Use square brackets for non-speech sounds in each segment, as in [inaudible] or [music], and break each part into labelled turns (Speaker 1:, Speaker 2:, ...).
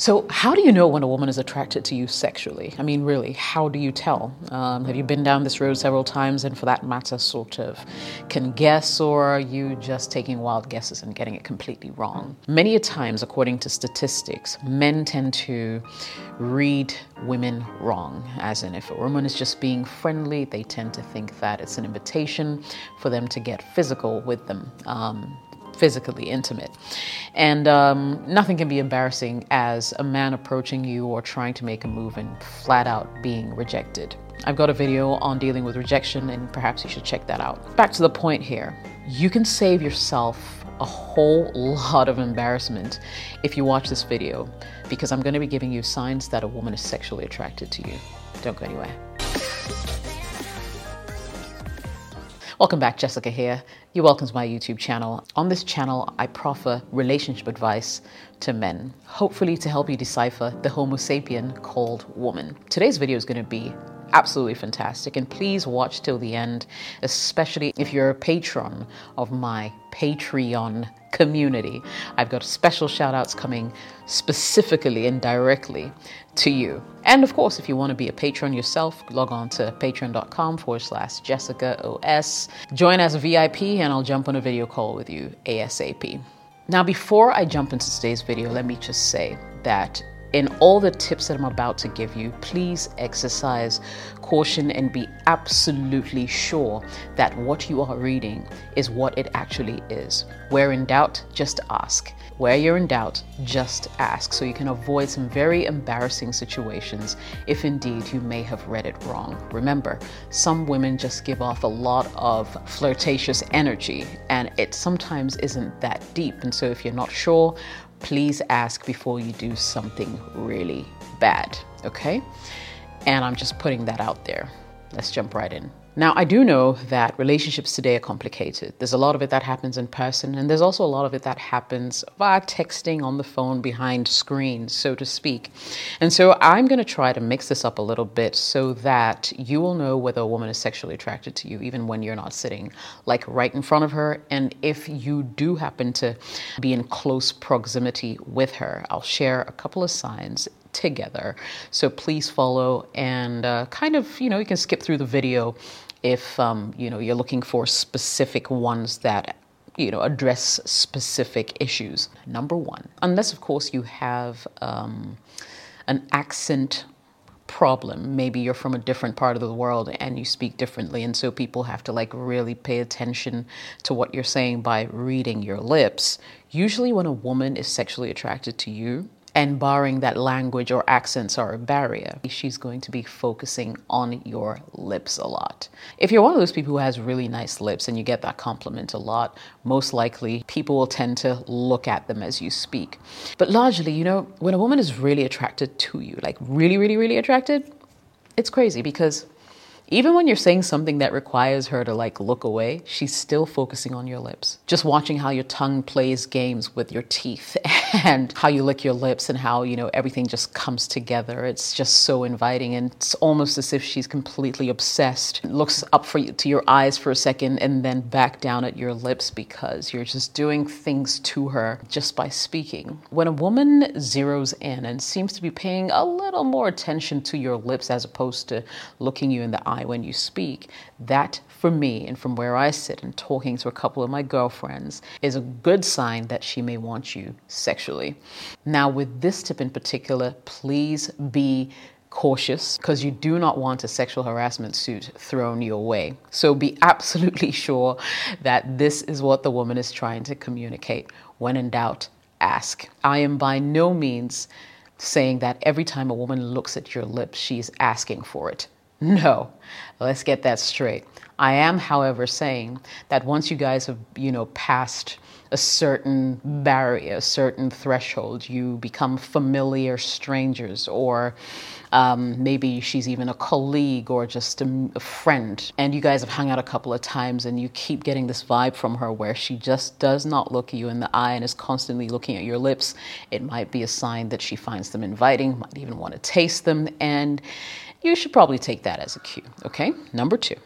Speaker 1: So, how do you know when a woman is attracted to you sexually? I mean, really, how do you tell? Um, have you been down this road several times and, for that matter, sort of can guess, or are you just taking wild guesses and getting it completely wrong? Many a times, according to statistics, men tend to read women wrong, as in, if a woman is just being friendly, they tend to think that it's an invitation for them to get physical with them. Um, physically intimate. And um, nothing can be embarrassing as a man approaching you or trying to make a move and flat out being rejected. I've got a video on dealing with rejection, and perhaps you should check that out. Back to the point here you can save yourself a whole lot of embarrassment if you watch this video because I'm going to be giving you signs that a woman is sexually attracted to you. Don't go anywhere. Welcome back, Jessica here. You're welcome to my YouTube channel. On this channel, I proffer relationship advice to men, hopefully to help you decipher the Homo sapien called woman. Today's video is going to be absolutely fantastic. And please watch till the end, especially if you're a patron of my Patreon community. I've got special shout outs coming specifically and directly to you. And of course, if you want to be a patron yourself, log on to patreon.com forward slash Jessica OS. Join as a VIP and I'll jump on a video call with you ASAP. Now, before I jump into today's video, let me just say that in all the tips that I'm about to give you, please exercise caution and be absolutely sure that what you are reading is what it actually is. Where in doubt, just ask. Where you're in doubt, just ask so you can avoid some very embarrassing situations if indeed you may have read it wrong. Remember, some women just give off a lot of flirtatious energy and it sometimes isn't that deep. And so if you're not sure, please ask before you do something really bad, okay? And I'm just putting that out there. Let's jump right in. Now, I do know that relationships today are complicated. There's a lot of it that happens in person, and there's also a lot of it that happens via texting on the phone behind screens, so to speak. And so I'm going to try to mix this up a little bit so that you will know whether a woman is sexually attracted to you, even when you're not sitting like right in front of her. And if you do happen to be in close proximity with her, I'll share a couple of signs together. So please follow and uh, kind of, you know, you can skip through the video if, um, you know, you're looking for specific ones that you know, address specific issues. Number one, unless of course you have um, an accent problem. Maybe you're from a different part of the world and you speak differently, and so people have to like really pay attention to what you're saying by reading your lips. Usually, when a woman is sexually attracted to you, and barring that language or accents are a barrier, she's going to be focusing on your lips a lot. If you're one of those people who has really nice lips and you get that compliment a lot, most likely people will tend to look at them as you speak. But largely, you know, when a woman is really attracted to you, like really, really, really attracted, it's crazy because even when you're saying something that requires her to like look away, she's still focusing on your lips. Just watching how your tongue plays games with your teeth [laughs] and how you lick your lips and how, you know, everything just comes together. It's just so inviting and it's almost as if she's completely obsessed. Looks up for you, to your eyes for a second and then back down at your lips because you're just doing things to her just by speaking. When a woman zeroes in and seems to be paying a little more attention to your lips as opposed to looking you in the eye when you speak, that for me and from where I sit and talking to a couple of my girlfriends is a good sign that she may want you sexually. Now, with this tip in particular, please be cautious because you do not want a sexual harassment suit thrown your way. So be absolutely [laughs] sure that this is what the woman is trying to communicate. When in doubt, ask. I am by no means saying that every time a woman looks at your lips, she's asking for it. [laughs] No, let's get that straight. I am, however, saying that once you guys have, you know, passed a certain barrier, a certain threshold, you become familiar strangers, or um, maybe she's even a colleague or just a, a friend, and you guys have hung out a couple of times, and you keep getting this vibe from her where she just does not look you in the eye and is constantly looking at your lips. It might be a sign that she finds them inviting, might even want to taste them, and you should probably take that as a cue. Okay, number two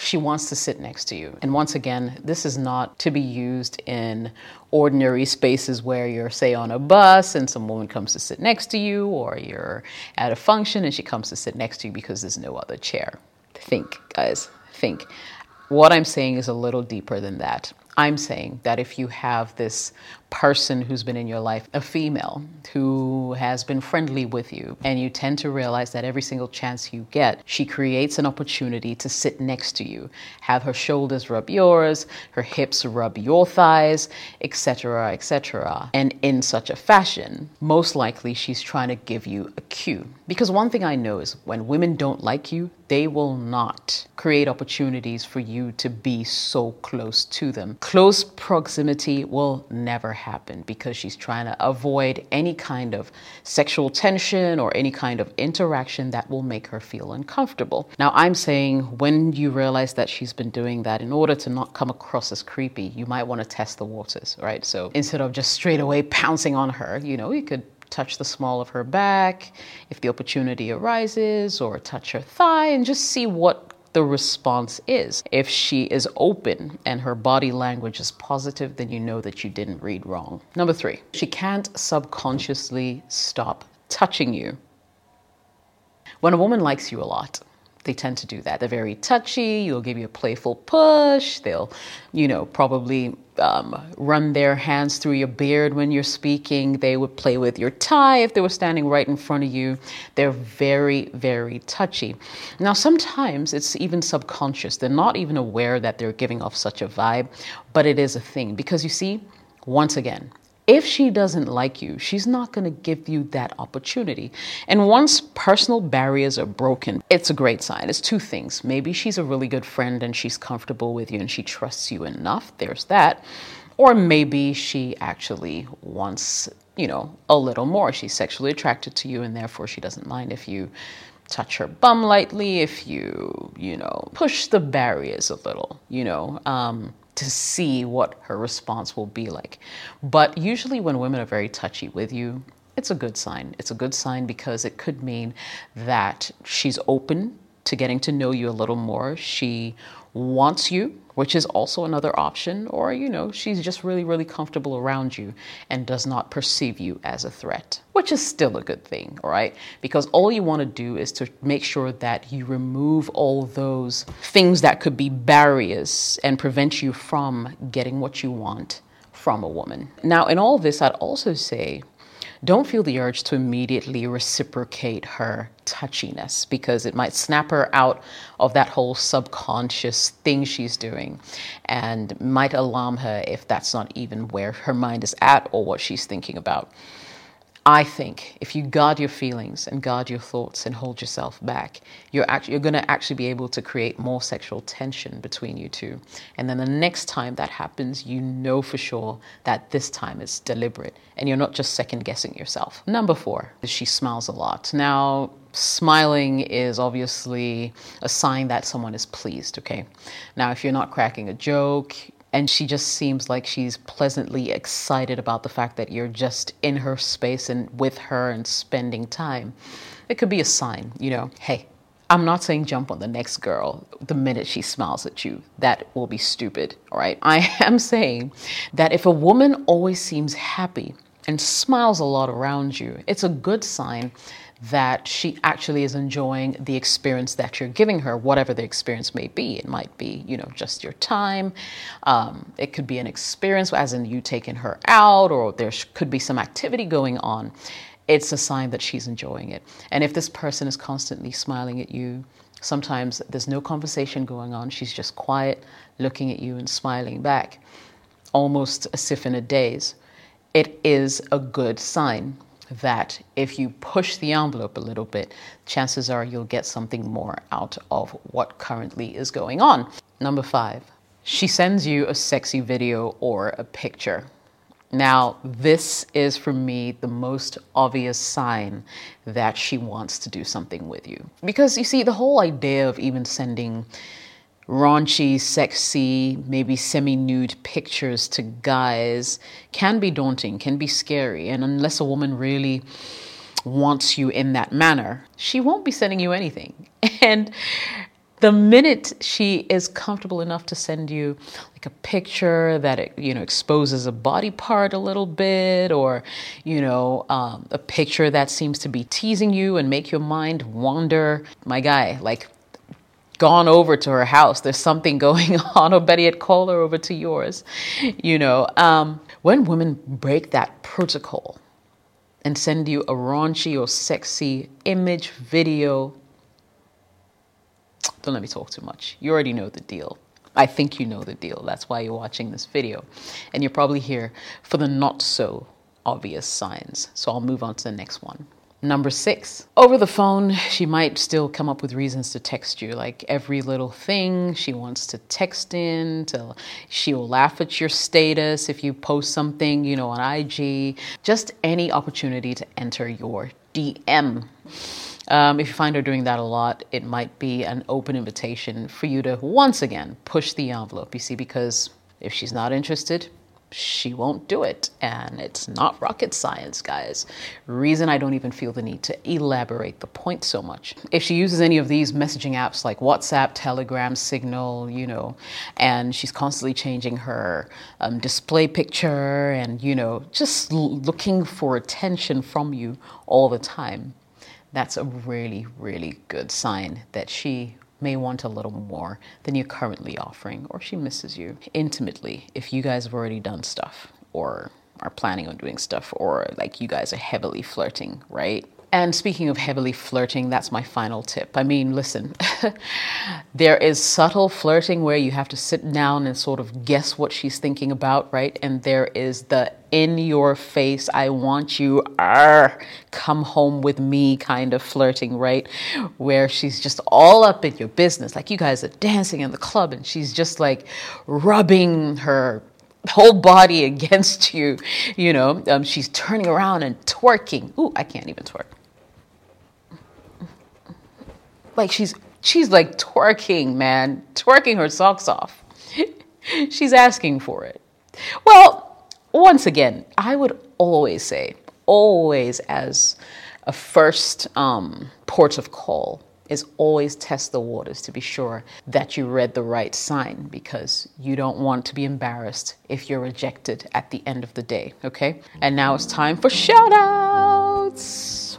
Speaker 1: she wants to sit next to you. And once again, this is not to be used in ordinary spaces where you're, say, on a bus and some woman comes to sit next to you, or you're at a function and she comes to sit next to you because there's no other chair. Think, guys, think. What I'm saying is a little deeper than that. I'm saying that if you have this person who's been in your life, a female who has been friendly with you, and you tend to realize that every single chance you get, she creates an opportunity to sit next to you, have her shoulders rub yours, her hips rub your thighs, etc., etc. And in such a fashion, most likely she's trying to give you a cue. Because one thing I know is when women don't like you, they will not create opportunities for you to be so close to them. Close proximity will never happen because she's trying to avoid any kind of sexual tension or any kind of interaction that will make her feel uncomfortable. Now, I'm saying when you realize that she's been doing that, in order to not come across as creepy, you might want to test the waters, right? So instead of just straight away pouncing on her, you know, you could touch the small of her back if the opportunity arises, or touch her thigh and just see what the response is. If she is open and her body language is positive, then you know that you didn't read wrong. Number three, she can't subconsciously stop touching you. When a woman likes you a lot, they tend to do that. They're very touchy. You'll give you a playful push. They'll, you know, probably um, run their hands through your beard when you're speaking. They would play with your tie if they were standing right in front of you. They're very, very touchy. Now, sometimes it's even subconscious. They're not even aware that they're giving off such a vibe, but it is a thing because you see, once again, if she doesn't like you, she's not going to give you that opportunity. And once personal barriers are broken, it's a great sign. It's two things. Maybe she's a really good friend and she's comfortable with you and she trusts you enough. There's that. Or maybe she actually wants, you know, a little more. She's sexually attracted to you and therefore she doesn't mind if you touch her bum lightly, if you, you know, push the barriers a little, you know. Um, to see what her response will be like. But usually, when women are very touchy with you, it's a good sign. It's a good sign because it could mean that she's open to getting to know you a little more. She wants you which is also another option, or, you know, she's just really, really comfortable around you and does not perceive you as a threat, which is still a good thing, all right? Because all you want to do is to make sure that you remove all those things that could be barriers and prevent you from getting what you want from a woman. Now, in all this, I'd also say don't feel the urge to immediately reciprocate her touchiness because it might snap her out of that whole subconscious thing she's doing and might alarm her if that's not even where her mind is at or what she's thinking about. I think if you guard your feelings and guard your thoughts and hold yourself back, you're actually you're going to actually be able to create more sexual tension between you two. And then the next time that happens, you know for sure that this time it's deliberate and you're not just second guessing yourself. Number 4, she smiles a lot. Now, smiling is obviously a sign that someone is pleased, okay? Now, if you're not cracking a joke, and she just seems like she's pleasantly excited about the fact that you're just in her space and with her and spending time. It could be a sign, you know, hey, I'm not saying jump on the next girl the minute she smiles at you. That will be stupid, all right? I [laughs] am saying that if a woman always seems happy and smiles a lot around you, it's a good sign that she actually is enjoying the experience that you're giving her, whatever the experience may be. It might be, you know, just your time. Um, it could be an experience, as in you taking her out, or there could be some activity going on. It's a sign that she's enjoying it. And if this person is constantly smiling at you, sometimes there's no conversation going on, she's just quiet, looking at you and smiling back, almost as if in a daze, it is a good sign that if you push the envelope a little bit, chances are you'll get something more out of what currently is going on. Number five, she sends you a sexy video or a picture. Now, this is for me the most obvious sign that she wants to do something with you. Because you see, the whole idea of even sending raunchy, sexy, maybe semi nude pictures to guys can be daunting, can be scary. And unless a woman really wants you in that manner, she won't be sending you anything. [laughs] And the minute she is comfortable enough to send you like a picture that it, you know exposes a body part a little bit or you know um, a picture that seems to be teasing you and make your mind wander my guy like gone over to her house there's something [laughs] going on or Betty had called her over to yours you know um, when women break that protocol and send you a raunchy or sexy image video [tsk] don't let me talk too much. You already know the deal. I think you know the deal. That's why you're watching this video. And you're probably here for the not so obvious signs. So I'll move on to the next one. Number six, over the phone, she might still come up with reasons to text you, like every little thing she wants to text in. To, she will laugh at your status if you post something, you know, on IG. Just any opportunity to enter your DM. Um, if you find her doing that a lot, it might be an open invitation for you to once again push the envelope. You see, because if she's not interested, she won't do it. And it's not rocket science, guys. Reason I don't even feel the need to elaborate the point so much. If she uses any of these messaging apps like WhatsApp, Telegram, Signal, you know, and she's constantly changing her um, display picture and, you know, just looking for attention from you all the time, that's a really, really good sign that she may want a little more than you're currently offering, or she misses you intimately if you guys have already done stuff or are planning on doing stuff, or like you guys are heavily flirting, right? And speaking of heavily flirting, that's my final tip. I mean, listen, [laughs] there is subtle flirting where you have to sit down and sort of guess what she's thinking about, right? And there is the in your face, I want you, arr, come home with me kind of flirting, right? Where she's just all up in your business. Like you guys are dancing in the club and she's just like rubbing her whole body [laughs] against you. You know, um, she's turning around and twerking. Ooh, I can't even twerk. Like she's she's like twerking, man, twerking her socks off. [laughs] she's asking for it. Well, once again, I would always say, always as a first um, port of call, is always test the waters to be sure that you read the right sign because you don't want to be embarrassed if you're rejected at the end of the day, okay? And now it's time for shout outs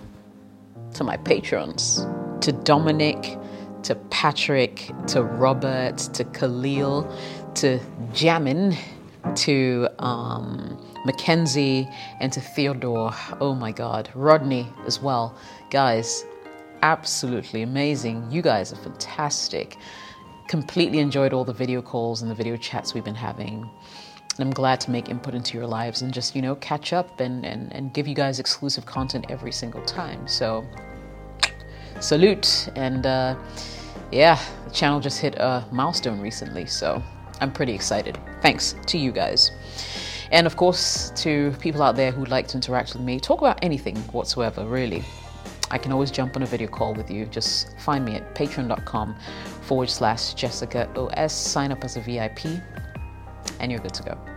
Speaker 1: to my patrons to Dominic, to Patrick, to Robert, to Khalil, to Jamin, to um, Mackenzie, and to Theodore. Oh my God, Rodney as well. Guys, absolutely amazing. You guys are fantastic. Completely enjoyed all the video calls and the video chats we've been having. And I'm glad to make input into your lives and just, you know, catch up and, and, and give you guys exclusive content every single time. So salute. And uh, yeah, the channel just hit a milestone recently, so I'm pretty excited. Thanks to you guys. And of course, to people out there who'd like to interact with me, talk about anything whatsoever, really. I can always jump on a video call with you. Just find me at patreon.com forward slash Jessica OS. Sign up as a VIP, and you're good to go.